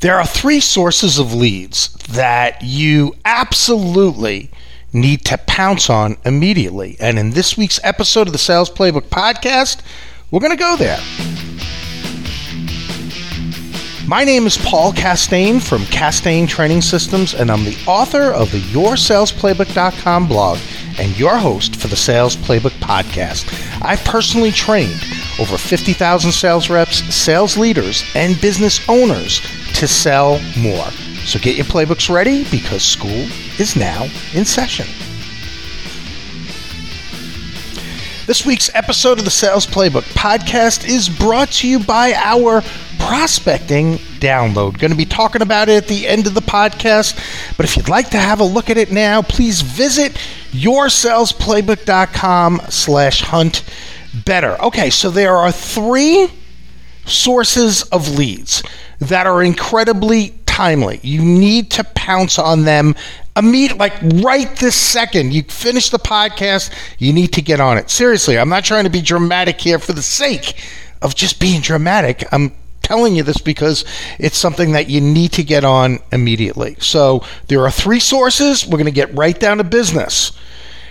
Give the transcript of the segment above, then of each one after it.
There are three sources of leads that you absolutely need to pounce on immediately. And in this week's episode of the Sales Playbook podcast, we're going to go there. My name is Paul Castain from Castain Training Systems, and I'm the author of the YourSalesPlaybook.com blog and your host for the Sales Playbook podcast. I've personally trained over 50,000 sales reps, sales leaders, and business owners to sell more. So get your playbooks ready because school is now in session. This week's episode of the Sales Playbook podcast is brought to you by our prospecting download. Going to be talking about it at the end of the podcast, but if you'd like to have a look at it now, please visit yoursalesplaybook.com slash hunt better. Okay, so there are three sources of leads that are incredibly timely. You need to pounce on them immediately, like right this second. You finish the podcast, you need to get on it. Seriously, I'm not trying to be dramatic here for the sake of just being dramatic. I'm telling you this because it's something that you need to get on immediately. So there are three sources. We're going to get right down to business.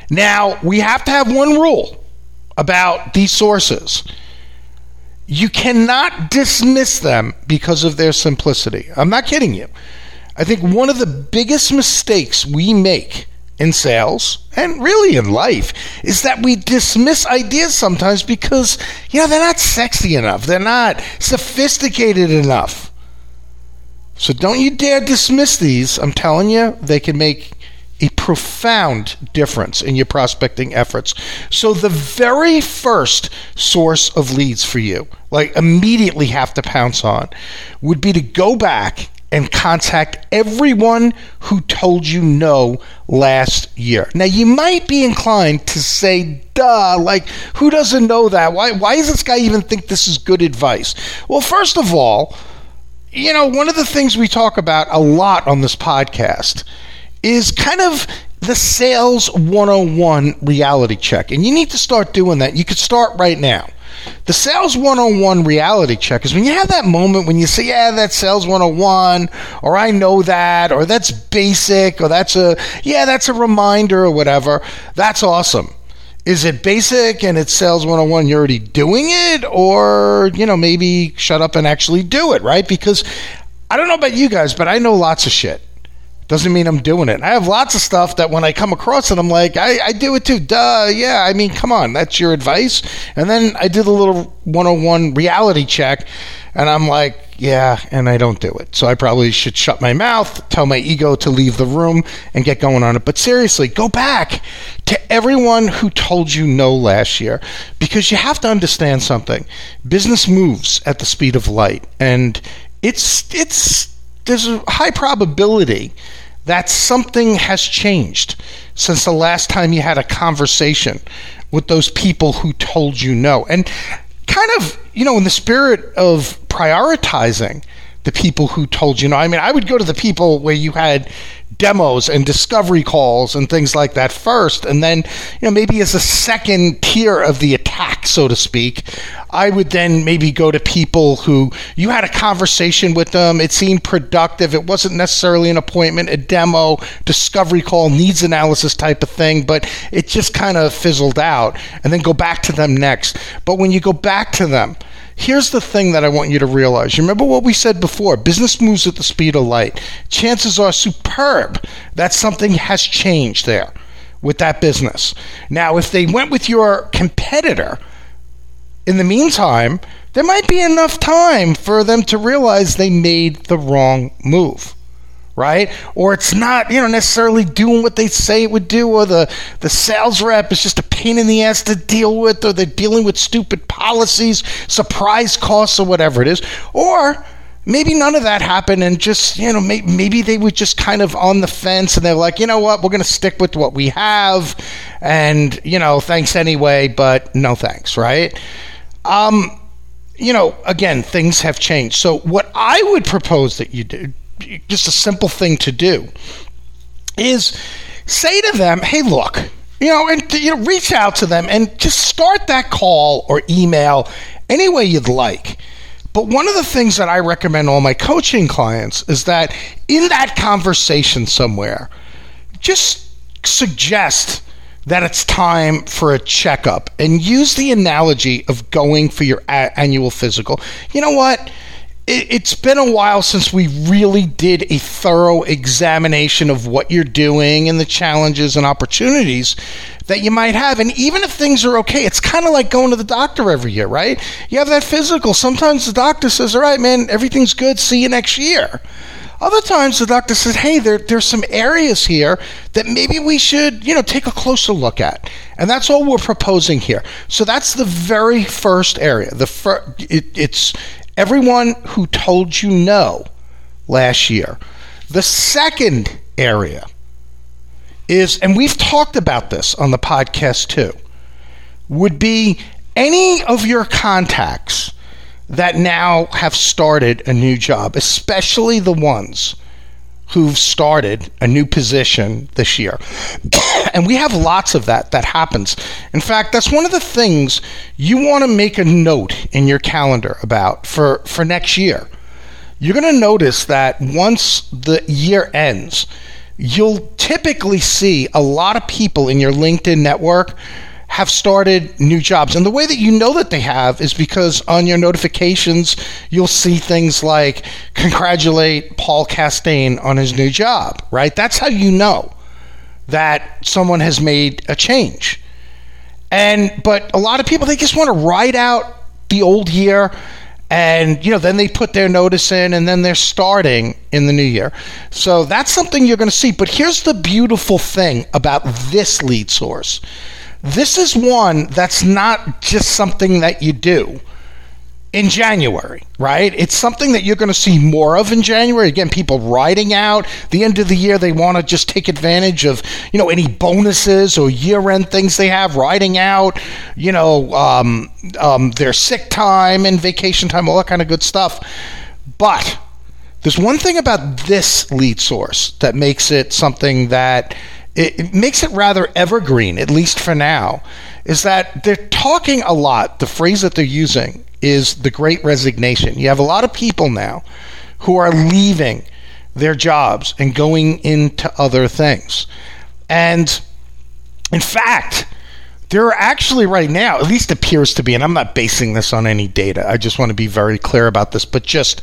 Now, we have to have one rule about these sources. You cannot dismiss them because of their simplicity. I'm not kidding you. I think one of the biggest mistakes we make in sales and really in life is that we dismiss ideas sometimes because you know they're not sexy enough they're not sophisticated enough so don't you dare dismiss these i'm telling you they can make a profound difference in your prospecting efforts so the very first source of leads for you like immediately have to pounce on would be to go back and contact everyone who told you no last year. Now, you might be inclined to say, duh, like, who doesn't know that? Why, why does this guy even think this is good advice? Well, first of all, you know, one of the things we talk about a lot on this podcast is kind of the sales 101 reality check. And you need to start doing that. You could start right now. The Sales 101 reality check is when you have that moment when you say, yeah, that's Sales 101, or I know that, or that's basic, or that's a, yeah, that's a reminder, or whatever. That's awesome. Is it basic and it's Sales 101, you're already doing it, or, you know, maybe shut up and actually do it, right? Because I don't know about you guys, but I know lots of shit doesn't mean I'm doing it. I have lots of stuff that when I come across it, I'm like, I, I do it too. Duh. Yeah. I mean, come on. That's your advice. And then I did a little 101 reality check and I'm like, yeah, and I don't do it. So I probably should shut my mouth, tell my ego to leave the room, and get going on it. But seriously, go back to everyone who told you no last year because you have to understand something. Business moves at the speed of light, and it's it's there's a high probability that something has changed since the last time you had a conversation with those people who told you no. And kind of, you know, in the spirit of prioritizing the people who told you no, I mean, I would go to the people where you had demos and discovery calls and things like that first and then you know maybe as a second tier of the attack so to speak i would then maybe go to people who you had a conversation with them it seemed productive it wasn't necessarily an appointment a demo discovery call needs analysis type of thing but it just kind of fizzled out and then go back to them next. But when you go back to them Here's the thing that I want you to realize. You remember what we said before business moves at the speed of light. Chances are superb that something has changed there with that business. Now, if they went with your competitor, in the meantime, there might be enough time for them to realize they made the wrong move right? Or it's not, you know, necessarily doing what they say it would do, or the, the sales rep is just a pain in the ass to deal with, or they're dealing with stupid policies, surprise costs, or whatever it is. Or maybe none of that happened and just, you know, maybe, maybe they were just kind of on the fence and they're like, you know what, we're going to stick with what we have and, you know, thanks anyway, but no thanks, right? Um, you know, again, things have changed. So, what I would propose that you do just a simple thing to do is say to them, hey, look, you know, and you know, reach out to them and just start that call or email any way you'd like. But one of the things that I recommend all my coaching clients is that in that conversation somewhere, just suggest that it's time for a checkup and use the analogy of going for your a- annual physical. You know what? It's been a while since we really did a thorough examination of what you're doing and the challenges and opportunities that you might have. And even if things are okay, it's kind of like going to the doctor every year, right? You have that physical. Sometimes the doctor says, All right, man, everything's good. See you next year. Other times the doctor says, "Hey, there, there's some areas here that maybe we should, you know, take a closer look at," and that's all we're proposing here. So that's the very first area. The fir- it, it's everyone who told you no last year. The second area is, and we've talked about this on the podcast too, would be any of your contacts that now have started a new job, especially the ones who've started a new position this year. and we have lots of that that happens. In fact, that's one of the things you want to make a note in your calendar about for, for next year. You're going to notice that once the year ends, you'll typically see a lot of people in your LinkedIn network have started new jobs. And the way that you know that they have is because on your notifications, you'll see things like congratulate Paul Castain on his new job, right? That's how you know that someone has made a change. And but a lot of people they just want to ride out the old year and you know then they put their notice in and then they're starting in the new year so that's something you're going to see but here's the beautiful thing about this lead source this is one that's not just something that you do in January, right? It's something that you're going to see more of in January. Again, people riding out the end of the year. They want to just take advantage of, you know, any bonuses or year-end things they have, riding out, you know, um, um, their sick time and vacation time, all that kind of good stuff. But there's one thing about this lead source that makes it something that it, it makes it rather evergreen, at least for now, is that they're talking a lot. The phrase that they're using is the great resignation. You have a lot of people now who are leaving their jobs and going into other things. And in fact, there are actually right now, at least appears to be, and I'm not basing this on any data, I just want to be very clear about this, but just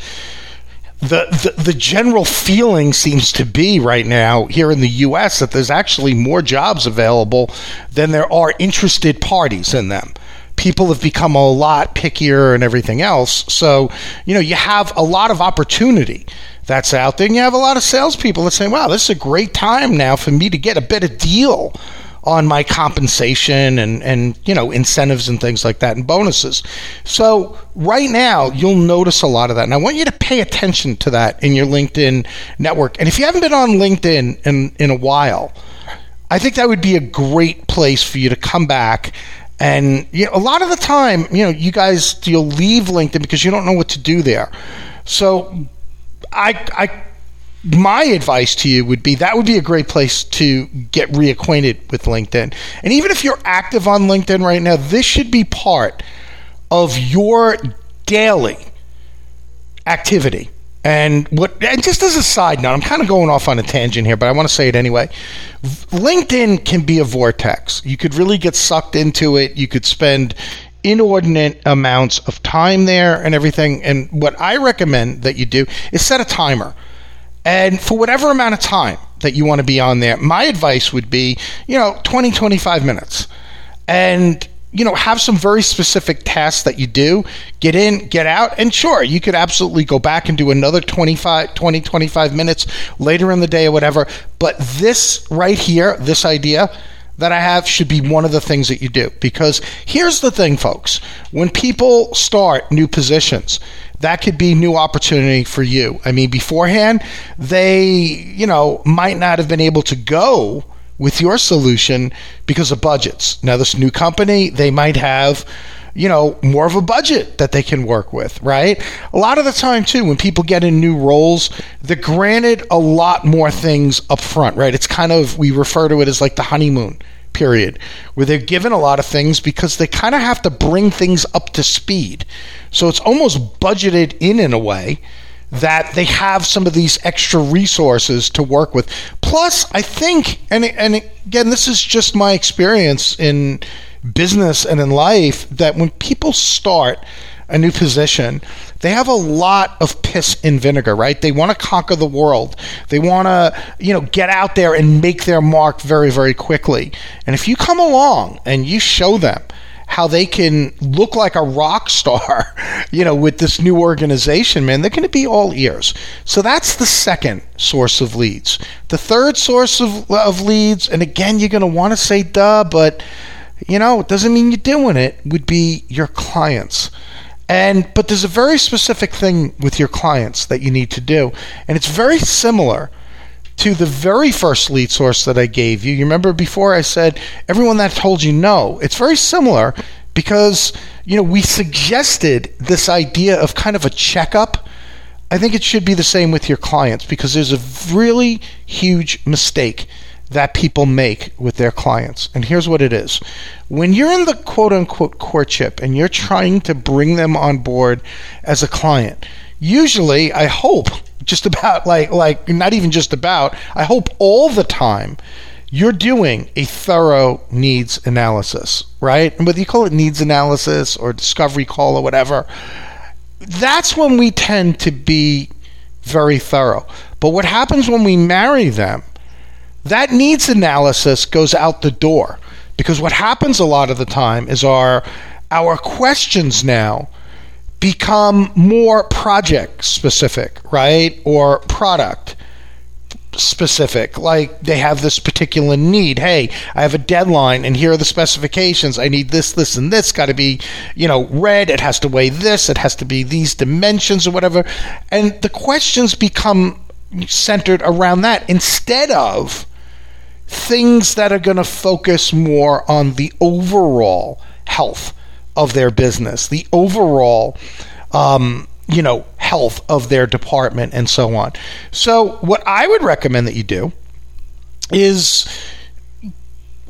the, the, the general feeling seems to be right now here in the U.S. that there's actually more jobs available than there are interested parties in them. People have become a lot pickier and everything else. So, you know, you have a lot of opportunity that's out there. And you have a lot of salespeople that say, wow, this is a great time now for me to get a better deal on my compensation and, and you know incentives and things like that and bonuses. So right now you'll notice a lot of that. And I want you to pay attention to that in your LinkedIn network. And if you haven't been on LinkedIn in, in a while, I think that would be a great place for you to come back and you know, a lot of the time, you know, you guys you'll leave LinkedIn because you don't know what to do there. So I I my advice to you would be that would be a great place to get reacquainted with LinkedIn. And even if you're active on LinkedIn right now, this should be part of your daily activity. And what and just as a side note, I'm kind of going off on a tangent here, but I want to say it anyway. LinkedIn can be a vortex. You could really get sucked into it. You could spend inordinate amounts of time there and everything. And what I recommend that you do is set a timer. And for whatever amount of time that you want to be on there, my advice would be, you know, 20, 25 minutes. And you know, have some very specific tasks that you do, get in, get out, and sure, you could absolutely go back and do another 25, 20, 25 minutes later in the day or whatever. But this right here, this idea that I have should be one of the things that you do. Because here's the thing, folks when people start new positions, that could be new opportunity for you. I mean, beforehand, they, you know, might not have been able to go with your solution because of budgets. Now, this new company, they might have, you know, more of a budget that they can work with, right? A lot of the time, too, when people get in new roles, they're granted a lot more things up front, right? It's kind of, we refer to it as like the honeymoon period where they're given a lot of things because they kind of have to bring things up to speed. So it's almost budgeted in in a way that they have some of these extra resources to work with. Plus, I think, and and again, this is just my experience in business and in life, that when people start a new position, they have a lot of piss in vinegar, right? They want to conquer the world. They want to, you know, get out there and make their mark very, very quickly. And if you come along and you show them how they can look like a rock star, you know, with this new organization, man, they're going to be all ears. So that's the second source of leads. The third source of, of leads, and again, you're going to want to say duh, but, you know, it doesn't mean you're doing it, would be your clients. And but there's a very specific thing with your clients that you need to do, and it's very similar to the very first lead source that I gave you. You remember before I said everyone that told you no. It's very similar because you know we suggested this idea of kind of a checkup. I think it should be the same with your clients because there's a really huge mistake that people make with their clients. And here's what it is when you're in the quote unquote courtship and you're trying to bring them on board as a client, usually, I hope, just about like, like not even just about, I hope all the time you're doing a thorough needs analysis, right? And whether you call it needs analysis or discovery call or whatever, that's when we tend to be very thorough. But what happens when we marry them that needs analysis goes out the door because what happens a lot of the time is our our questions now become more project specific, right? Or product specific. Like they have this particular need. Hey, I have a deadline and here are the specifications. I need this, this, and this. Got to be, you know, red. It has to weigh this. It has to be these dimensions or whatever. And the questions become centered around that instead of things that are going to focus more on the overall health of their business, the overall, um, you know, health of their department, and so on. So, what I would recommend that you do is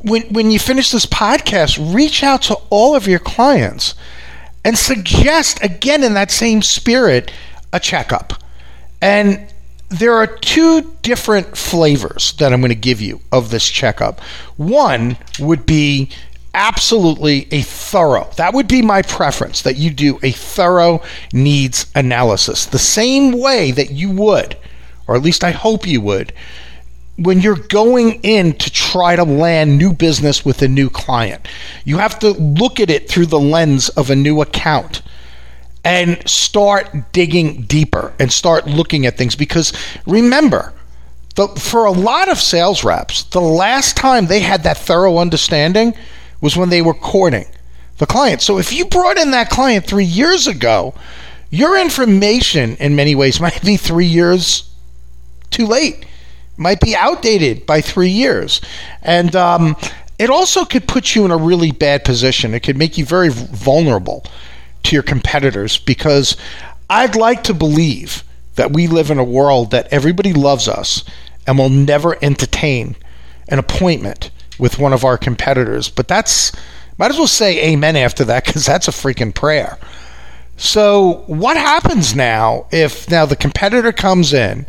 when when you finish this podcast, reach out to all of your clients and suggest again in that same spirit a checkup. And there are two different flavors that I'm going to give you of this checkup. One would be absolutely a thorough, that would be my preference, that you do a thorough needs analysis, the same way that you would, or at least I hope you would, when you're going in to try to land new business with a new client. You have to look at it through the lens of a new account and start digging deeper and start looking at things. Because remember the, for a lot of sales reps the last time they had that thorough understanding was when they were courting the client. So if you brought in that client three years ago your information in many ways might be three years too late. Might be outdated by three years. And um, it also could put you in a really bad position. It could make you very vulnerable to your competitors because I'd like to believe that we live in a world that everybody loves us and will never entertain an appointment with one of our competitors. But that's, might as well say amen after that because that's a freaking prayer. So, what happens now if now the competitor comes in,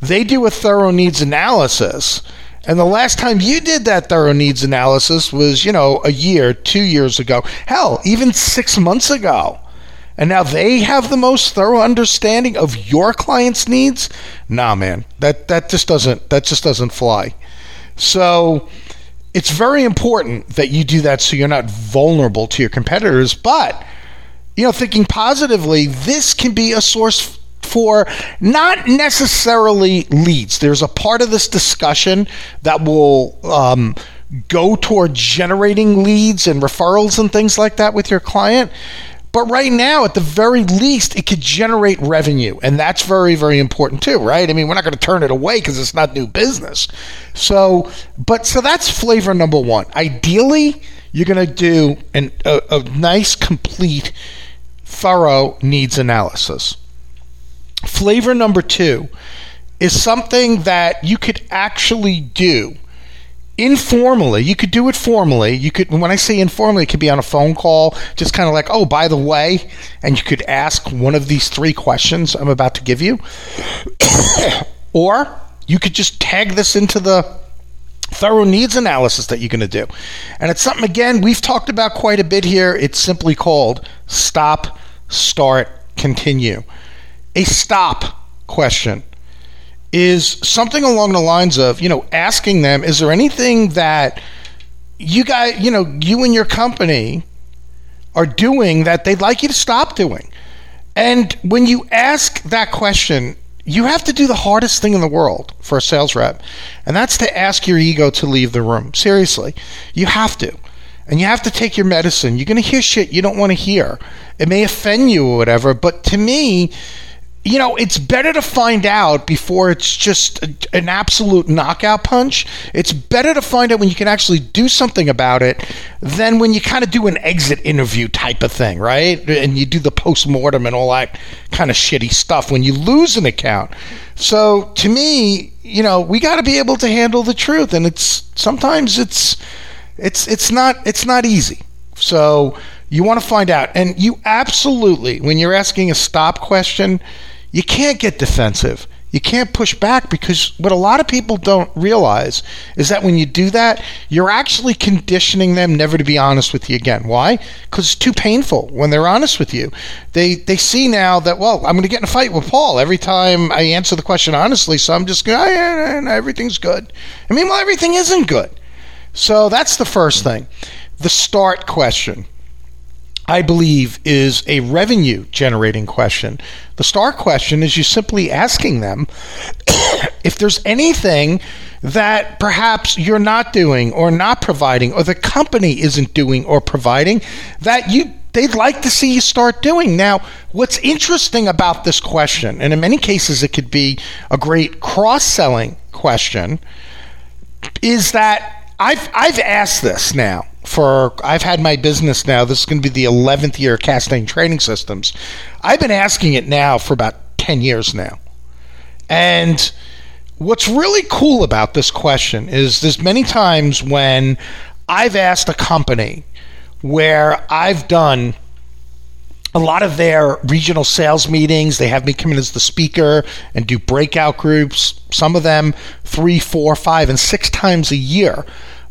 they do a thorough needs analysis, and the last time you did that thorough needs analysis was, you know, a year, two years ago, hell, even six months ago. And now they have the most thorough understanding of your client's needs. Nah, man, that that just doesn't that just doesn't fly. So it's very important that you do that so you're not vulnerable to your competitors. But you know, thinking positively, this can be a source for not necessarily leads. There's a part of this discussion that will um, go toward generating leads and referrals and things like that with your client. But right now, at the very least, it could generate revenue. And that's very, very important too, right? I mean, we're not going to turn it away because it's not new business. So, but so that's flavor number one. Ideally, you're going to do an, a, a nice, complete, thorough needs analysis. Flavor number two is something that you could actually do informally. You could do it formally. You could when i say informally it could be on a phone call just kind of like oh by the way and you could ask one of these three questions i'm about to give you. Or you could just tag this into the thorough needs analysis that you're going to do. And it's something again we've talked about quite a bit here. It's simply called stop start continue a stop question is something along the lines of, you know, asking them, is there anything that you guys, you know, you and your company are doing that they'd like you to stop doing? And when you ask that question, you have to do the hardest thing in the world for a sales rep, and that's to ask your ego to leave the room. Seriously, you have to. And you have to take your medicine. You're going to hear shit you don't want to hear. It may offend you or whatever, but to me, you know, it's better to find out before it's just a, an absolute knockout punch. It's better to find out when you can actually do something about it than when you kind of do an exit interview type of thing, right? And you do the post mortem and all that kind of shitty stuff when you lose an account. So to me, you know, we got to be able to handle the truth, and it's sometimes it's it's it's not it's not easy. So you want to find out, and you absolutely when you're asking a stop question you can't get defensive. You can't push back because what a lot of people don't realize is that when you do that, you're actually conditioning them never to be honest with you again. Why? Because it's too painful when they're honest with you. They they see now that well, I'm going to get in a fight with Paul every time I answer the question honestly, so I'm just going, oh, ah, yeah, yeah, everything's good. I mean, well, everything isn't good. So that's the first thing. The start question. I believe, is a revenue generating question. The star question is you simply asking them if there's anything that perhaps you're not doing or not providing or the company isn't doing or providing that you they'd like to see you start doing. Now, what's interesting about this question, and in many cases it could be a great cross-selling question, is that I've I've asked this now for I've had my business now. This is going to be the 11th year of Castain Training Systems. I've been asking it now for about 10 years now. And what's really cool about this question is there's many times when I've asked a company where I've done a lot of their regional sales meetings. They have me come in as the speaker and do breakout groups, some of them three, four, five, and six times a year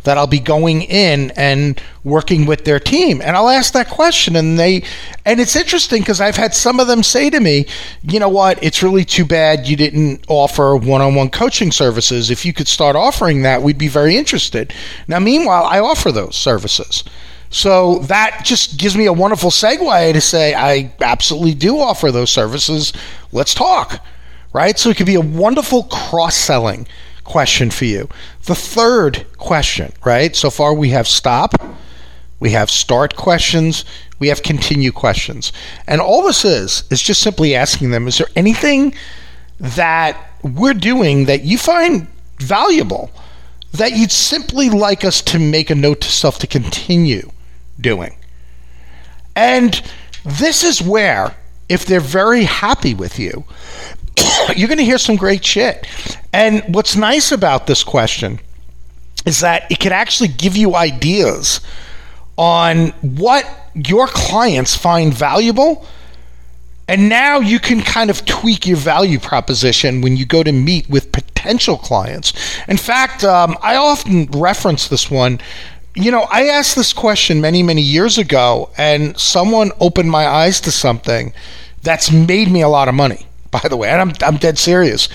that I'll be going in and working with their team. And I'll ask that question and they and it's interesting because I've had some of them say to me, "You know what? It's really too bad you didn't offer one-on-one coaching services. If you could start offering that, we'd be very interested." Now, meanwhile, I offer those services. So that just gives me a wonderful segue to say I absolutely do offer those services. Let's talk. Right? So it could be a wonderful cross-selling question for you. The third question, right? So far we have stop, we have start questions, we have continue questions. And all this is is just simply asking them is there anything that we're doing that you find valuable that you'd simply like us to make a note to self to continue doing? And this is where if they're very happy with you, you're going to hear some great shit. And what's nice about this question is that it can actually give you ideas on what your clients find valuable. And now you can kind of tweak your value proposition when you go to meet with potential clients. In fact, um, I often reference this one. You know, I asked this question many, many years ago, and someone opened my eyes to something that's made me a lot of money by the way, and I'm, I'm dead serious.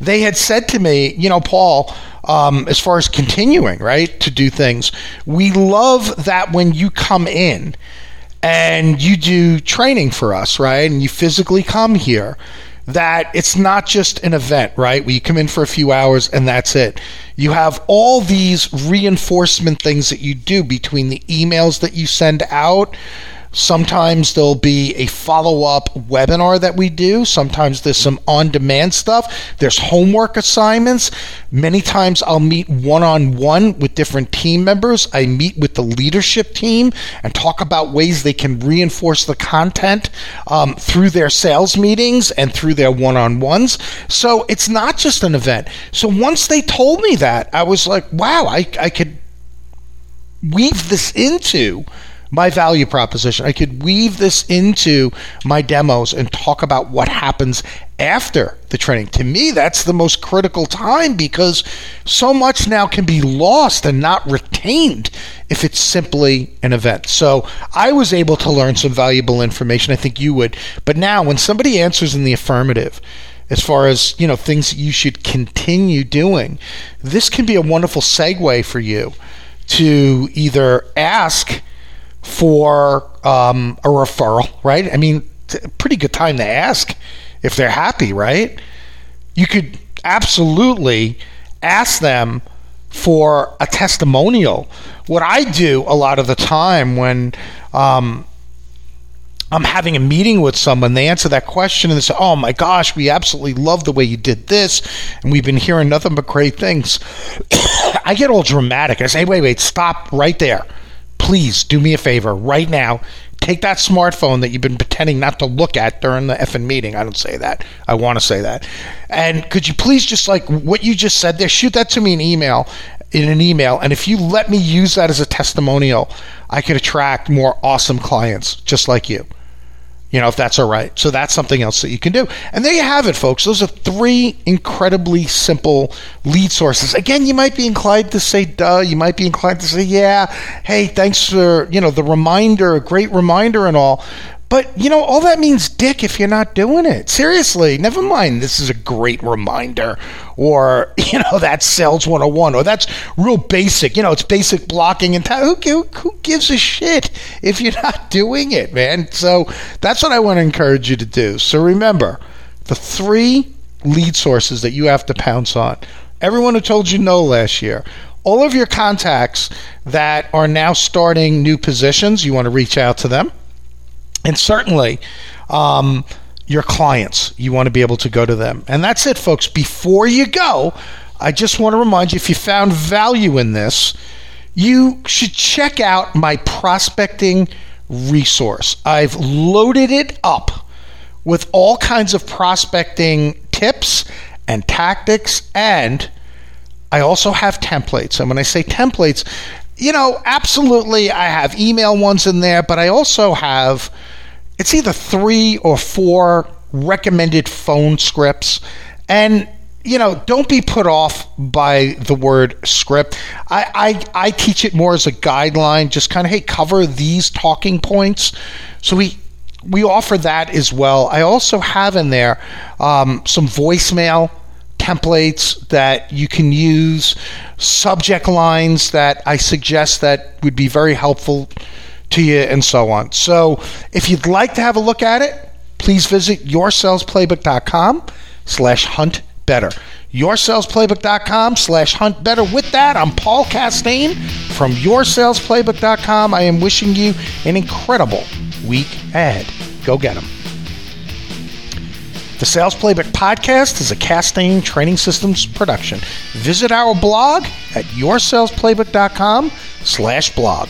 They had said to me, you know, Paul, um, as far as continuing, right, to do things, we love that when you come in and you do training for us, right, and you physically come here, that it's not just an event, right, where you come in for a few hours and that's it. You have all these reinforcement things that you do between the emails that you send out Sometimes there'll be a follow up webinar that we do. Sometimes there's some on demand stuff. There's homework assignments. Many times I'll meet one on one with different team members. I meet with the leadership team and talk about ways they can reinforce the content um, through their sales meetings and through their one on ones. So it's not just an event. So once they told me that, I was like, wow, I, I could weave this into my value proposition. I could weave this into my demos and talk about what happens after the training. To me, that's the most critical time because so much now can be lost and not retained if it's simply an event. So I was able to learn some valuable information. I think you would. But now, when somebody answers in the affirmative, as far as you know things you should continue doing this can be a wonderful segue for you to either ask for um, a referral, right? I mean, pretty good time to ask if they're happy, right? You could absolutely ask them for a testimonial. What I do a lot of the time when um, I'm having a meeting with someone, they answer that question and they say, Oh my gosh, we absolutely love the way you did this, and we've been hearing nothing but great things. I get all dramatic. I say, Wait, wait, stop right there please do me a favor right now. Take that smartphone that you've been pretending not to look at during the effing meeting. I don't say that. I want to say that. And could you please just like what you just said there, shoot that to me in email in an email. And if you let me use that as a testimonial, I could attract more awesome clients just like you you know, if that's all right. So that's something else that you can do. And there you have it, folks. Those are three incredibly simple lead sources. Again, you might be inclined to say, duh. You might be inclined to say, yeah, hey, thanks for, you know, the reminder, a great reminder and all. But, you know, all that means dick if you're not doing it. Seriously, never mind. This is a great reminder. Or, you know, that's sales 101. Or that's real basic. You know, it's basic blocking and who, who, who gives a shit if you're not doing it, man? So that's what I want to encourage you to do. So remember the three lead sources that you have to pounce on. Everyone who told you no last year, all of your contacts that are now starting new positions, you want to reach out to them and certainly, um, your clients, you want to be able to go to them. And that's it, folks. Before you go, I just want to remind you if you found value in this, you should check out my prospecting resource. I've loaded it up with all kinds of prospecting tips and tactics, and I also have templates. And when I say templates, you know, absolutely, I have email ones in there, but I also have it's either three or four recommended phone scripts. And you know, don't be put off by the word script. I, I, I teach it more as a guideline, just kind of, hey, cover these talking points. So we we offer that as well. I also have in there um, some voicemail templates that you can use, subject lines that I suggest that would be very helpful to you, and so on. So if you'd like to have a look at it, please visit yoursalesplaybook.com slash hunt better. Yoursalesplaybook.com slash hunt better. With that, I'm Paul Castain from yoursalesplaybook.com. I am wishing you an incredible week ahead. Go get them. The Sales Playbook Podcast is a Castain Training Systems production. Visit our blog at yoursalesplaybook.com slash blog.